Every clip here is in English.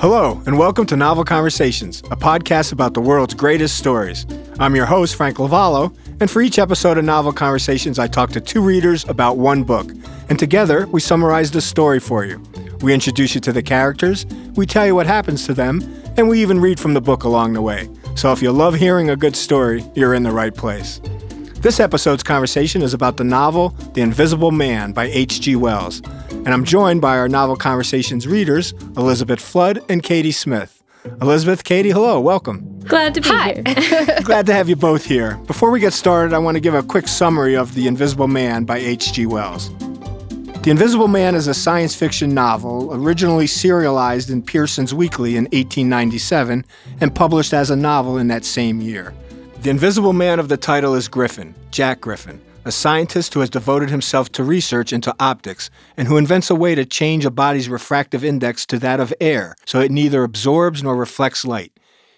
Hello, and welcome to Novel Conversations, a podcast about the world's greatest stories. I'm your host, Frank Lavallo, and for each episode of Novel Conversations, I talk to two readers about one book, and together we summarize the story for you. We introduce you to the characters, we tell you what happens to them, and we even read from the book along the way. So if you love hearing a good story, you're in the right place. This episode's conversation is about the novel The Invisible Man by H.G. Wells. And I'm joined by our Novel Conversations readers, Elizabeth Flood and Katie Smith. Elizabeth, Katie, hello, welcome. Glad to be Hi. here. Glad to have you both here. Before we get started, I want to give a quick summary of The Invisible Man by H.G. Wells. The Invisible Man is a science fiction novel originally serialized in Pearson's Weekly in 1897 and published as a novel in that same year. The invisible man of the title is Griffin, Jack Griffin, a scientist who has devoted himself to research into optics and who invents a way to change a body's refractive index to that of air so it neither absorbs nor reflects light.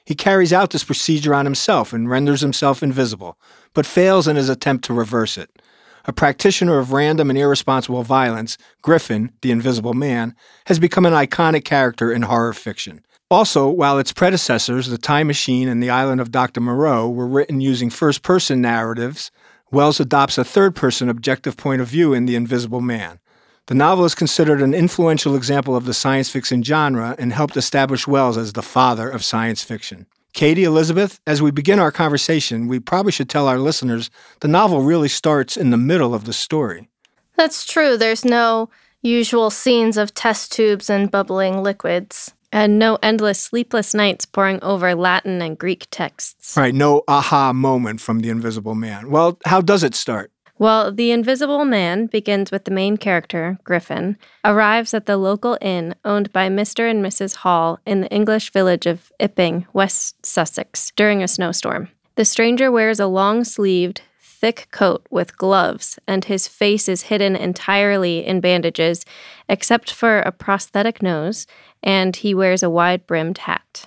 He carries out this procedure on himself and renders himself invisible, but fails in his attempt to reverse it. A practitioner of random and irresponsible violence, Griffin, the Invisible Man, has become an iconic character in horror fiction. Also, while its predecessors, The Time Machine and The Island of Dr. Moreau, were written using first person narratives, Wells adopts a third person objective point of view in The Invisible Man. The novel is considered an influential example of the science fiction genre and helped establish Wells as the father of science fiction. Katie, Elizabeth, as we begin our conversation, we probably should tell our listeners the novel really starts in the middle of the story. That's true. There's no usual scenes of test tubes and bubbling liquids. And no endless sleepless nights poring over Latin and Greek texts. Right, no aha moment from The Invisible Man. Well, how does it start? Well, The Invisible Man begins with the main character, Griffin, arrives at the local inn owned by Mr. and Mrs. Hall in the English village of Epping, West Sussex, during a snowstorm. The stranger wears a long sleeved, thick coat with gloves, and his face is hidden entirely in bandages, except for a prosthetic nose, and he wears a wide brimmed hat.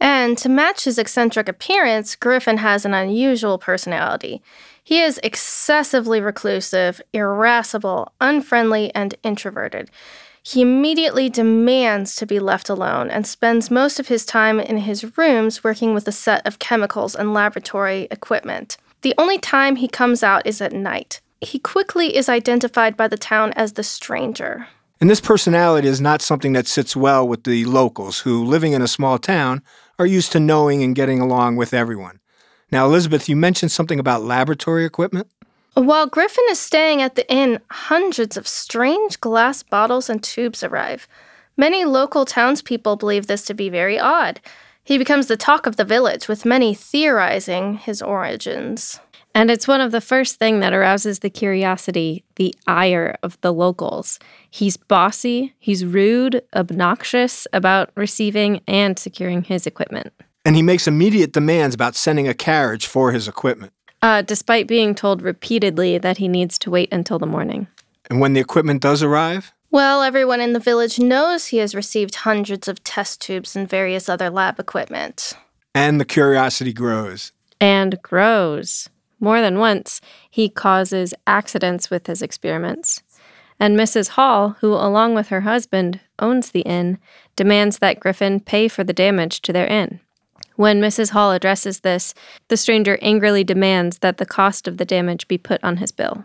And to match his eccentric appearance, Griffin has an unusual personality. He is excessively reclusive, irascible, unfriendly, and introverted. He immediately demands to be left alone and spends most of his time in his rooms working with a set of chemicals and laboratory equipment. The only time he comes out is at night. He quickly is identified by the town as the stranger. And this personality is not something that sits well with the locals who, living in a small town, are used to knowing and getting along with everyone. Now, Elizabeth, you mentioned something about laboratory equipment? While Griffin is staying at the inn, hundreds of strange glass bottles and tubes arrive. Many local townspeople believe this to be very odd. He becomes the talk of the village, with many theorizing his origins. And it's one of the first thing that arouses the curiosity, the ire of the locals. He's bossy, he's rude, obnoxious about receiving and securing his equipment. And he makes immediate demands about sending a carriage for his equipment. Uh, despite being told repeatedly that he needs to wait until the morning. And when the equipment does arrive? Well, everyone in the village knows he has received hundreds of test tubes and various other lab equipment. And the curiosity grows. And grows. More than once, he causes accidents with his experiments. And Mrs. Hall, who, along with her husband, owns the inn, demands that Griffin pay for the damage to their inn. When Mrs. Hall addresses this, the stranger angrily demands that the cost of the damage be put on his bill.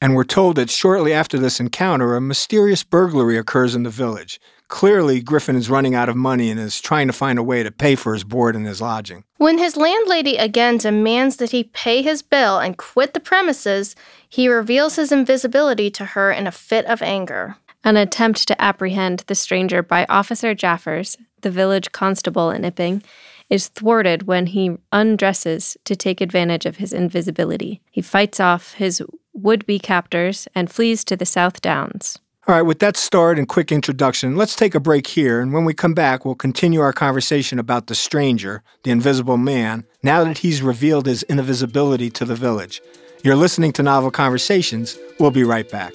And we're told that shortly after this encounter, a mysterious burglary occurs in the village. Clearly, Griffin is running out of money and is trying to find a way to pay for his board and his lodging. When his landlady again demands that he pay his bill and quit the premises, he reveals his invisibility to her in a fit of anger. An attempt to apprehend the stranger by Officer Jaffers, the village constable in Epping, is thwarted when he undresses to take advantage of his invisibility. He fights off his would be captors and flees to the South Downs. All right, with that start and quick introduction, let's take a break here. And when we come back, we'll continue our conversation about the stranger, the invisible man, now that he's revealed his invisibility to the village. You're listening to Novel Conversations. We'll be right back.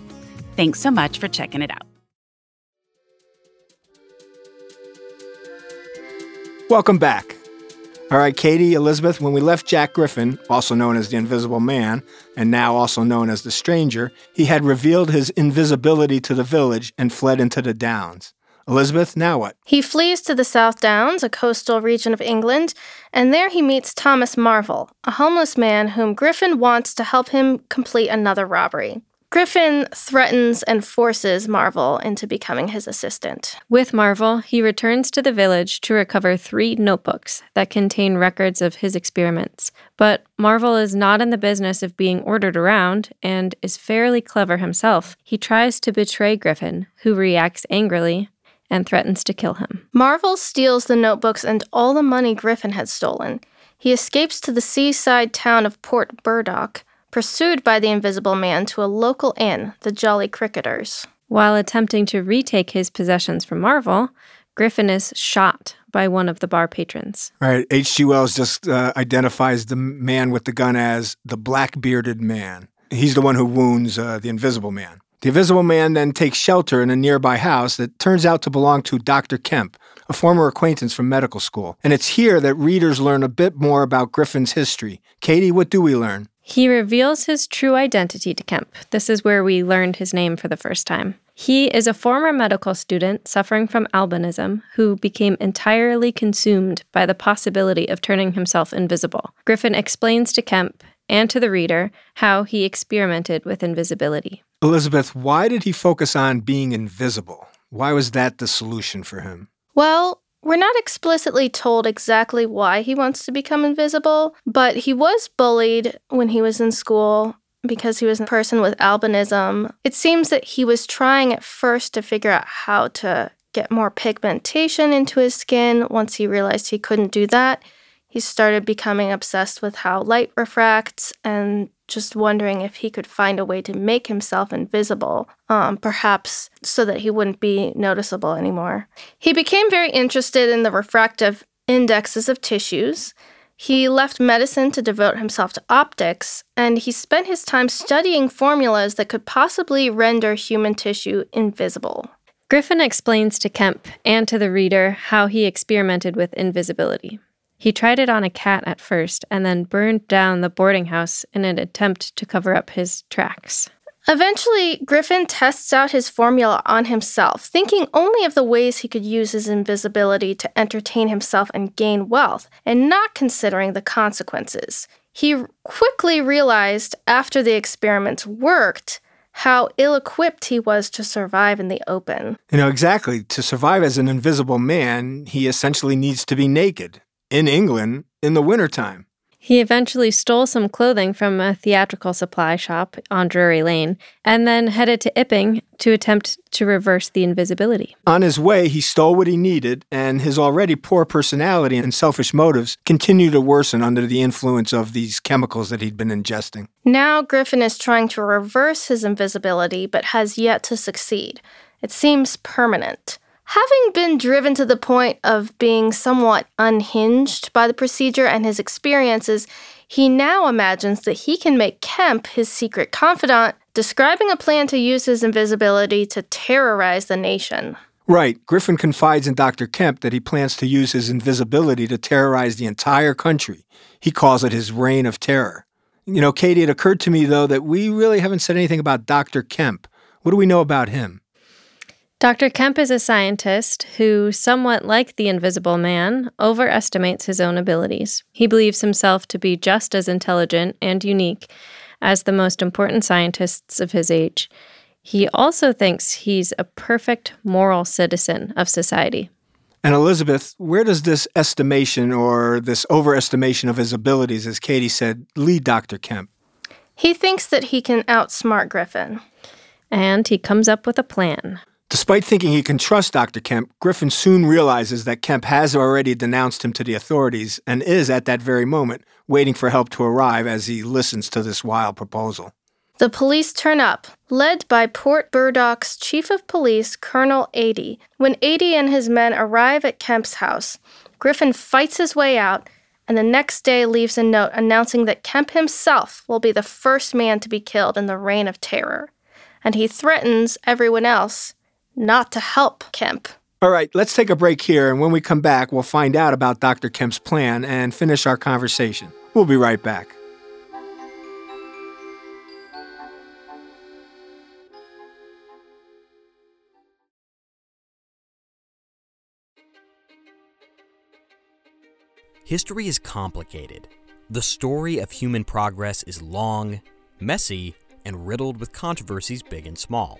Thanks so much for checking it out. Welcome back. All right, Katie, Elizabeth, when we left Jack Griffin, also known as the Invisible Man, and now also known as the Stranger, he had revealed his invisibility to the village and fled into the Downs. Elizabeth, now what? He flees to the South Downs, a coastal region of England, and there he meets Thomas Marvel, a homeless man whom Griffin wants to help him complete another robbery. Griffin threatens and forces Marvel into becoming his assistant. With Marvel, he returns to the village to recover three notebooks that contain records of his experiments. But Marvel is not in the business of being ordered around and is fairly clever himself. He tries to betray Griffin, who reacts angrily and threatens to kill him. Marvel steals the notebooks and all the money Griffin had stolen. He escapes to the seaside town of Port Burdock pursued by the Invisible Man to a local inn, the Jolly Cricketers. While attempting to retake his possessions from Marvel, Griffin is shot by one of the bar patrons. All right, H.G. Wells just uh, identifies the man with the gun as the black bearded man. He's the one who wounds uh, the Invisible Man. The Invisible Man then takes shelter in a nearby house that turns out to belong to Dr. Kemp, a former acquaintance from medical school. And it's here that readers learn a bit more about Griffin's history. Katie, what do we learn? He reveals his true identity to Kemp. This is where we learned his name for the first time. He is a former medical student suffering from albinism who became entirely consumed by the possibility of turning himself invisible. Griffin explains to Kemp and to the reader how he experimented with invisibility. Elizabeth, why did he focus on being invisible? Why was that the solution for him? Well, we're not explicitly told exactly why he wants to become invisible, but he was bullied when he was in school because he was a person with albinism. It seems that he was trying at first to figure out how to get more pigmentation into his skin. Once he realized he couldn't do that, he started becoming obsessed with how light refracts and just wondering if he could find a way to make himself invisible, um, perhaps so that he wouldn't be noticeable anymore. He became very interested in the refractive indexes of tissues. He left medicine to devote himself to optics, and he spent his time studying formulas that could possibly render human tissue invisible. Griffin explains to Kemp and to the reader how he experimented with invisibility. He tried it on a cat at first and then burned down the boarding house in an attempt to cover up his tracks. Eventually, Griffin tests out his formula on himself, thinking only of the ways he could use his invisibility to entertain himself and gain wealth, and not considering the consequences. He quickly realized after the experiments worked how ill equipped he was to survive in the open. You know, exactly. To survive as an invisible man, he essentially needs to be naked in England in the wintertime. He eventually stole some clothing from a theatrical supply shop on Drury Lane and then headed to Epping to attempt to reverse the invisibility. On his way, he stole what he needed, and his already poor personality and selfish motives continued to worsen under the influence of these chemicals that he'd been ingesting. Now, Griffin is trying to reverse his invisibility, but has yet to succeed. It seems permanent. Having been driven to the point of being somewhat unhinged by the procedure and his experiences, he now imagines that he can make Kemp his secret confidant, describing a plan to use his invisibility to terrorize the nation. Right. Griffin confides in Dr. Kemp that he plans to use his invisibility to terrorize the entire country. He calls it his reign of terror. You know, Katie, it occurred to me, though, that we really haven't said anything about Dr. Kemp. What do we know about him? Dr. Kemp is a scientist who, somewhat like the Invisible Man, overestimates his own abilities. He believes himself to be just as intelligent and unique as the most important scientists of his age. He also thinks he's a perfect moral citizen of society. And Elizabeth, where does this estimation or this overestimation of his abilities, as Katie said, lead Dr. Kemp? He thinks that he can outsmart Griffin. And he comes up with a plan. Despite thinking he can trust Dr. Kemp, Griffin soon realizes that Kemp has already denounced him to the authorities and is, at that very moment, waiting for help to arrive as he listens to this wild proposal. The police turn up, led by Port Burdock's chief of police, Colonel Adie. When Adie and his men arrive at Kemp's house, Griffin fights his way out and the next day leaves a note announcing that Kemp himself will be the first man to be killed in the Reign of Terror. And he threatens everyone else not to help Kemp. All right, let's take a break here, and when we come back, we'll find out about Dr. Kemp's plan and finish our conversation. We'll be right back. History is complicated. The story of human progress is long, messy, and riddled with controversies big and small.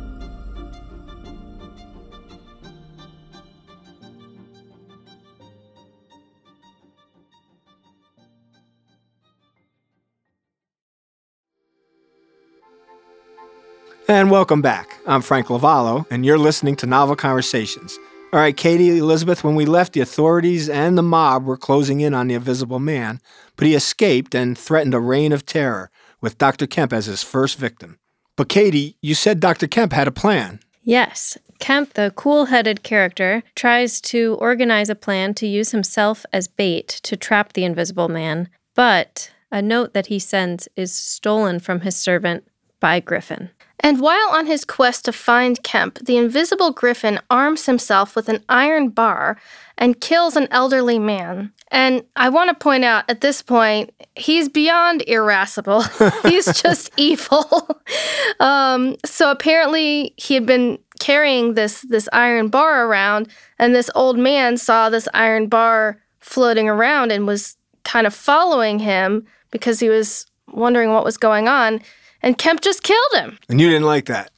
And welcome back. I'm Frank Lavallo, and you're listening to Novel Conversations. All right, Katie, Elizabeth, when we left, the authorities and the mob were closing in on the Invisible Man, but he escaped and threatened a reign of terror, with Dr. Kemp as his first victim. But Katie, you said Dr. Kemp had a plan. Yes. Kemp, the cool headed character, tries to organize a plan to use himself as bait to trap the Invisible Man, but a note that he sends is stolen from his servant by Griffin. And while on his quest to find Kemp, the invisible Griffin arms himself with an iron bar and kills an elderly man. And I want to point out at this point, he's beyond irascible. he's just evil. um, so apparently, he had been carrying this this iron bar around, and this old man saw this iron bar floating around and was kind of following him because he was wondering what was going on and Kemp just killed him. And you didn't like that?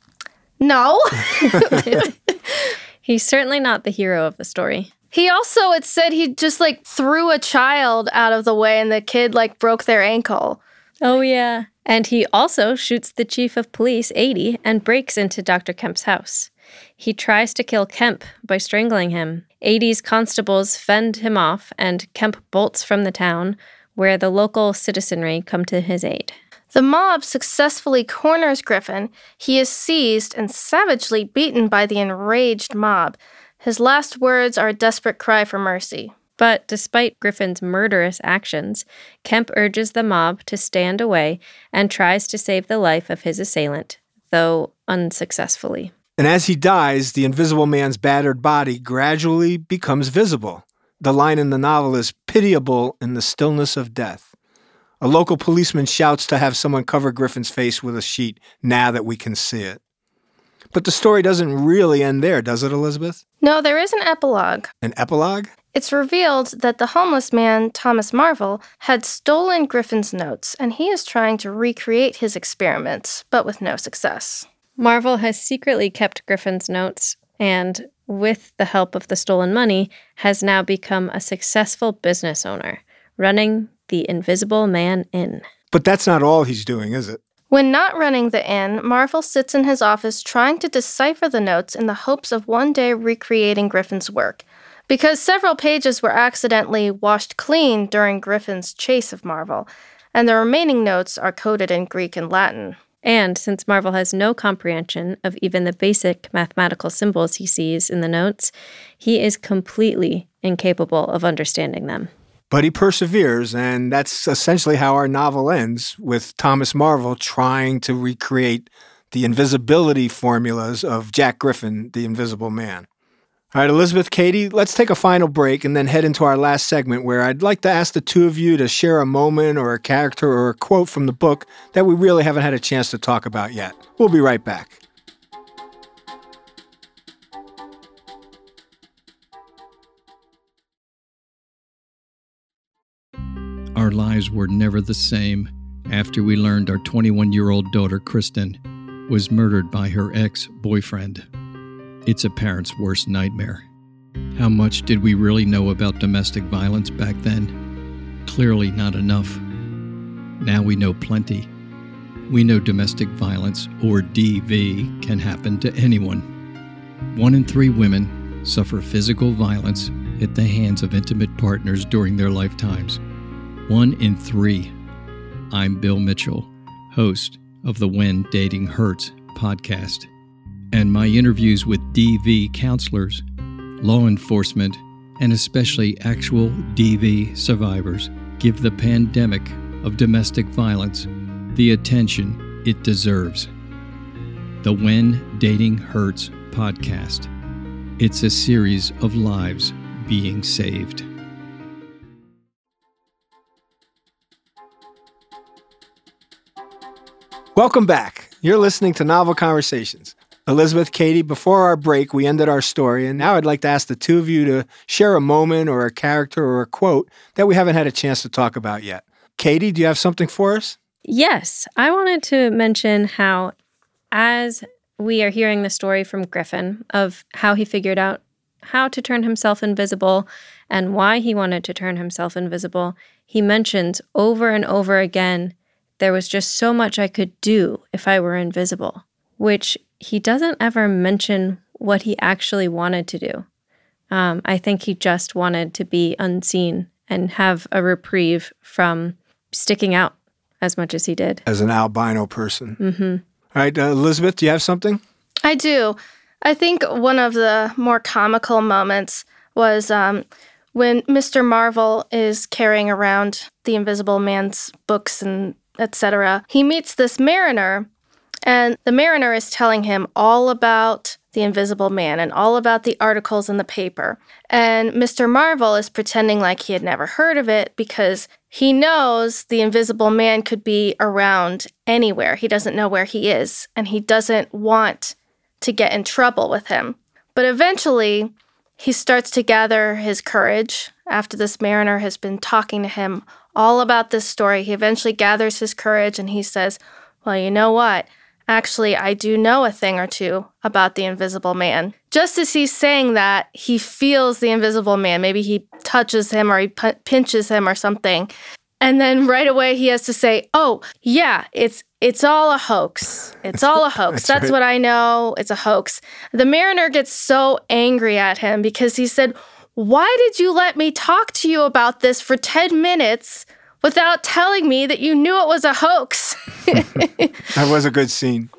No. He's certainly not the hero of the story. He also, it said he just like threw a child out of the way and the kid like broke their ankle. Oh, yeah. And he also shoots the chief of police, Adie, and breaks into Dr. Kemp's house. He tries to kill Kemp by strangling him. Adie's constables fend him off, and Kemp bolts from the town, where the local citizenry come to his aid. The mob successfully corners Griffin. He is seized and savagely beaten by the enraged mob. His last words are a desperate cry for mercy. But despite Griffin's murderous actions, Kemp urges the mob to stand away and tries to save the life of his assailant, though unsuccessfully. And as he dies, the invisible man's battered body gradually becomes visible. The line in the novel is pitiable in the stillness of death. A local policeman shouts to have someone cover Griffin's face with a sheet now that we can see it. But the story doesn't really end there, does it, Elizabeth? No, there is an epilogue. An epilogue? It's revealed that the homeless man, Thomas Marvel, had stolen Griffin's notes, and he is trying to recreate his experiments, but with no success. Marvel has secretly kept Griffin's notes and, with the help of the stolen money, has now become a successful business owner, running the Invisible Man Inn. But that's not all he's doing, is it? When not running the inn, Marvel sits in his office trying to decipher the notes in the hopes of one day recreating Griffin's work. Because several pages were accidentally washed clean during Griffin's chase of Marvel, and the remaining notes are coded in Greek and Latin. And since Marvel has no comprehension of even the basic mathematical symbols he sees in the notes, he is completely incapable of understanding them. But he perseveres, and that's essentially how our novel ends with Thomas Marvel trying to recreate the invisibility formulas of Jack Griffin, the Invisible Man. All right, Elizabeth, Katie, let's take a final break and then head into our last segment where I'd like to ask the two of you to share a moment or a character or a quote from the book that we really haven't had a chance to talk about yet. We'll be right back. Lives were never the same after we learned our 21 year old daughter, Kristen, was murdered by her ex boyfriend. It's a parent's worst nightmare. How much did we really know about domestic violence back then? Clearly not enough. Now we know plenty. We know domestic violence, or DV, can happen to anyone. One in three women suffer physical violence at the hands of intimate partners during their lifetimes. One in three. I'm Bill Mitchell, host of the When Dating Hurts podcast and my interviews with DV counselors, law enforcement, and especially actual DV survivors give the pandemic of domestic violence the attention it deserves. The When Dating Hurts podcast. It's a series of lives being saved. Welcome back. You're listening to Novel Conversations. Elizabeth, Katie, before our break, we ended our story, and now I'd like to ask the two of you to share a moment or a character or a quote that we haven't had a chance to talk about yet. Katie, do you have something for us? Yes. I wanted to mention how, as we are hearing the story from Griffin of how he figured out how to turn himself invisible and why he wanted to turn himself invisible, he mentions over and over again there was just so much I could do if I were invisible, which he doesn't ever mention what he actually wanted to do. Um, I think he just wanted to be unseen and have a reprieve from sticking out as much as he did. As an albino person. Mm-hmm. All right, uh, Elizabeth, do you have something? I do. I think one of the more comical moments was um, when Mr. Marvel is carrying around the Invisible Man's books and etc. He meets this mariner and the mariner is telling him all about the invisible man and all about the articles in the paper. And Mr. Marvel is pretending like he had never heard of it because he knows the invisible man could be around anywhere. He doesn't know where he is, and he doesn't want to get in trouble with him. But eventually, he starts to gather his courage after this mariner has been talking to him all about this story. He eventually gathers his courage and he says, Well, you know what? Actually, I do know a thing or two about the invisible man. Just as he's saying that, he feels the invisible man. Maybe he touches him or he p- pinches him or something. And then right away he has to say, "Oh, yeah, it's it's all a hoax. It's all a hoax. That's That's right. what I know. It's a hoax." The mariner gets so angry at him because he said, "Why did you let me talk to you about this for 10 minutes without telling me that you knew it was a hoax?" That was a good scene.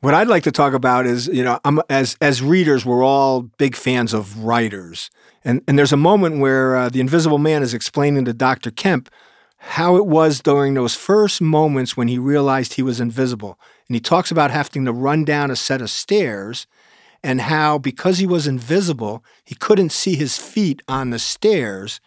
What I'd like to talk about is, you know, I'm, as as readers, we're all big fans of writers, and and there's a moment where uh, the Invisible Man is explaining to Doctor Kemp how it was during those first moments when he realized he was invisible, and he talks about having to run down a set of stairs, and how because he was invisible, he couldn't see his feet on the stairs,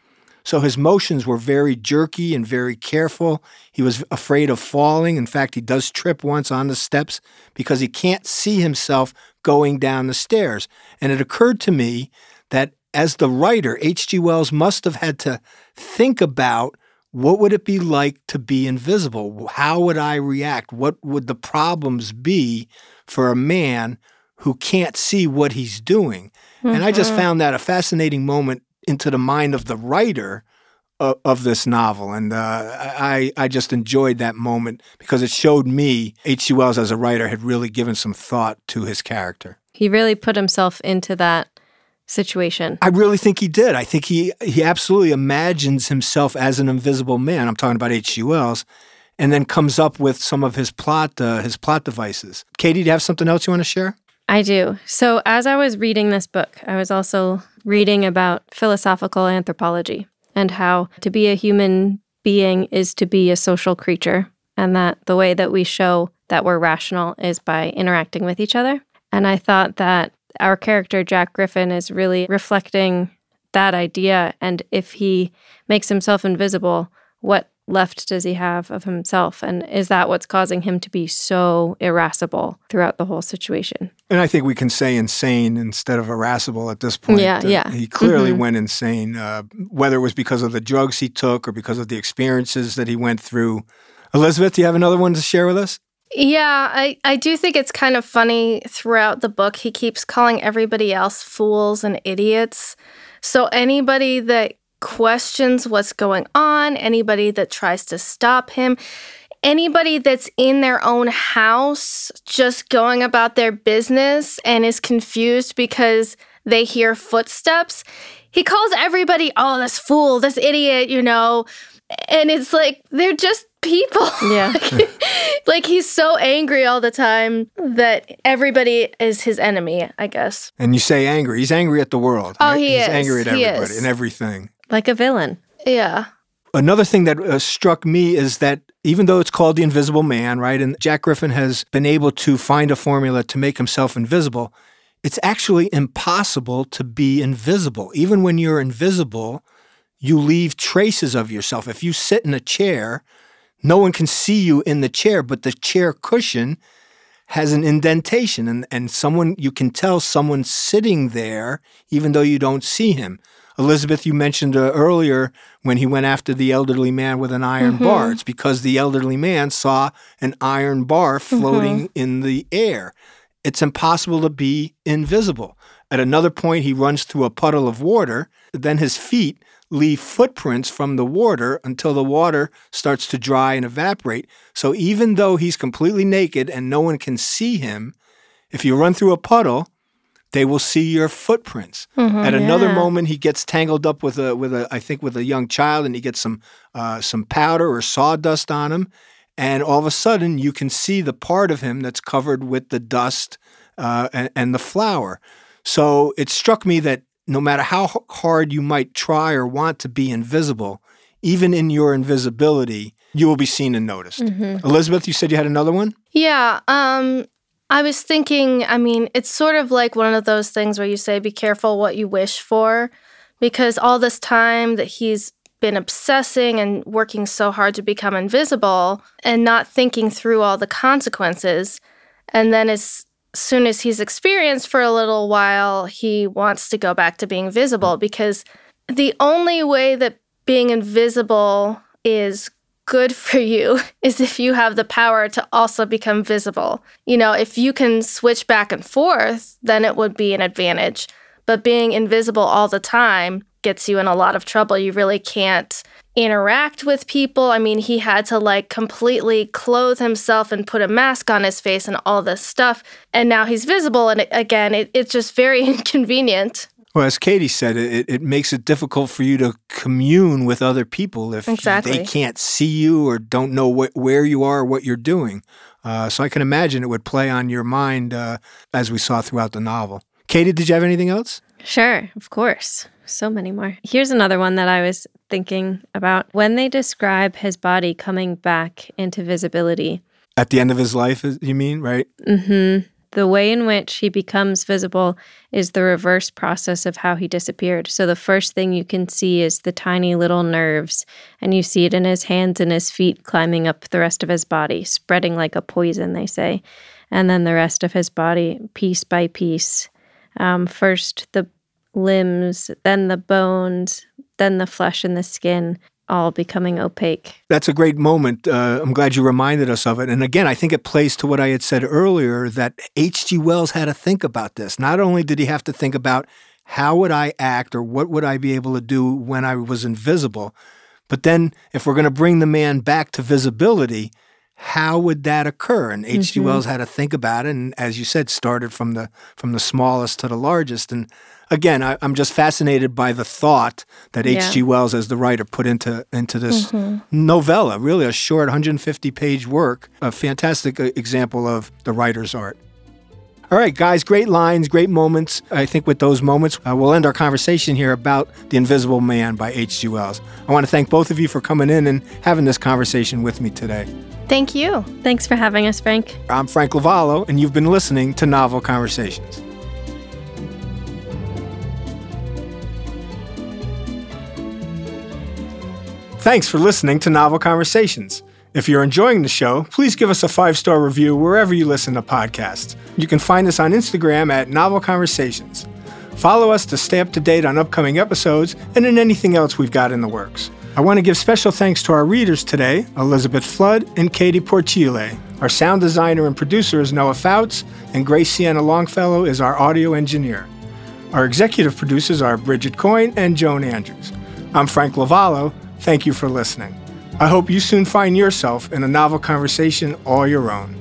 so his motions were very jerky and very careful. He was afraid of falling. In fact, he does trip once on the steps because he can't see himself going down the stairs. And it occurred to me that as the writer, H.G. Wells must have had to think about what would it be like to be invisible? How would I react? What would the problems be for a man who can't see what he's doing? And I just found that a fascinating moment into the mind of the writer of, of this novel. And uh, I, I just enjoyed that moment because it showed me H.G. Wells as a writer had really given some thought to his character. He really put himself into that situation. I really think he did. I think he he absolutely imagines himself as an invisible man. I'm talking about H.G. Wells, and then comes up with some of his plot uh, his plot devices. Katie, do you have something else you want to share? I do. So, as I was reading this book, I was also reading about philosophical anthropology and how to be a human being is to be a social creature, and that the way that we show that we're rational is by interacting with each other. And I thought that our character, Jack Griffin, is really reflecting that idea. And if he makes himself invisible, what left does he have of himself? And is that what's causing him to be so irascible throughout the whole situation? And I think we can say insane instead of irascible at this point. Yeah, Uh, yeah. He clearly Mhm. went insane, uh, whether it was because of the drugs he took or because of the experiences that he went through. Elizabeth, do you have another one to share with us? Yeah, I, I do think it's kind of funny throughout the book. He keeps calling everybody else fools and idiots. So anybody that questions what's going on, anybody that tries to stop him, anybody that's in their own house just going about their business and is confused because they hear footsteps, he calls everybody, oh, this fool, this idiot, you know. And it's like, they're just people. Yeah. like he's so angry all the time that everybody is his enemy, I guess. And you say angry. He's angry at the world. Oh, right? he He's is. angry at He everybody is. and everything. Like a villain. Yeah. Another thing that uh, struck me is that even though it's called the Invisible Man, right, and Jack Griffin has been able to find a formula to make himself invisible, it's actually impossible to be invisible. Even when you're invisible, you leave traces of yourself. If you sit in a chair, no one can see you in the chair, but the chair cushion has an indentation and, and someone you can tell someone's sitting there even though you don't see him. Elizabeth, you mentioned uh, earlier when he went after the elderly man with an iron bar. It's because the elderly man saw an iron bar floating in the air. It's impossible to be invisible. At another point, he runs through a puddle of water. Then his feet leave footprints from the water until the water starts to dry and evaporate. So even though he's completely naked and no one can see him, if you run through a puddle, they will see your footprints. At another Yeah. moment, he gets tangled up with a with a I think with a young child, and he gets some uh, some powder or sawdust on him, and all of a sudden you can see the part of him that's covered with the dust uh, and, and the flour. So it struck me that no matter how hard you might try or want to be invisible, even in your invisibility, you will be seen and noticed. Elizabeth, you said you had another one. Yeah. Um, I was thinking, I mean, it's sort of like one of those things where you say, be careful what you wish for, because all this time that he's been obsessing and working so hard to become invisible and not thinking through all the consequences. And then as soon as he's experienced for a little while, he wants to go back to being visible mm. because the only way that being invisible is good for you is if you have the power to also become visible. You know, if you can switch back and forth, then it would be an advantage. But being invisible all the time gets you in a lot of trouble. You really can't interact with people. I mean, he had to like completely clothe himself and put a mask on his face and all this stuff. And now he's visible. And again, it, it's just very inconvenient. Well, as Katie said, it, it makes it difficult for you to commune with other people if Exactly. they can't see you or don't know wh- where you are or what you're doing. Uh, so I can imagine it would play on your mind uh, as we saw throughout the novel. Katie, did you have anything else? Sure, of course. So many more. Here's another one that I was thinking about. When they describe his body coming back into visibility, At the end of his life, is- you mean, right? Mm hmm. the way in which he becomes visible is the reverse process of how he disappeared. So the first thing you can see is the tiny little nerves, and you see it in his hands and his feet climbing up the rest of his body, spreading like a poison, they say. And then the rest of his body, piece by piece. Um, first the limbs, then the bones, then the flesh and the skin, all becoming opaque. That's a great moment. Uh, I'm glad you reminded us of it. And again, I think it plays to what I had said earlier that H.G. Wells had to think about this. Not only did he have to think about how would I act or what would I be able to do when I was invisible, but then if we're going to bring the man back to visibility, how would that occur? And H.G. Wells had to think about it, and as you said, started from the from the smallest to the largest. And again, I, I'm just fascinated by the thought that Yeah. H.G. Wells, as the writer, put into into this novella. Really, a short 150 page work, a fantastic uh, example of the writer's art. All right, guys, great lines, great moments. I think with those moments, uh, we'll end our conversation here about The Invisible Man by H.G. Wells. I want to thank both of you for coming in and having this conversation with me today. Thank you. Thanks for having us, Frank. I'm Frank Lavallo, and you've been listening to Novel Conversations. Thanks for listening to Novel Conversations. If you're enjoying the show, please give us a five star review wherever you listen to podcasts. You can find us on Instagram at Novel Conversations. Follow us to stay up to date on upcoming episodes and in anything else we've got in the works. I want to give special thanks to our readers today, Elizabeth Flood and Katie Porchile. Our sound designer and producer is Noah Fouts, and Grace Sienna Longfellow is our audio engineer. Our executive producers are Bridget Coyne and Joan Andrews. I'm Frank Lavallo. Thank you for listening. I hope you soon find yourself in a novel conversation all your own.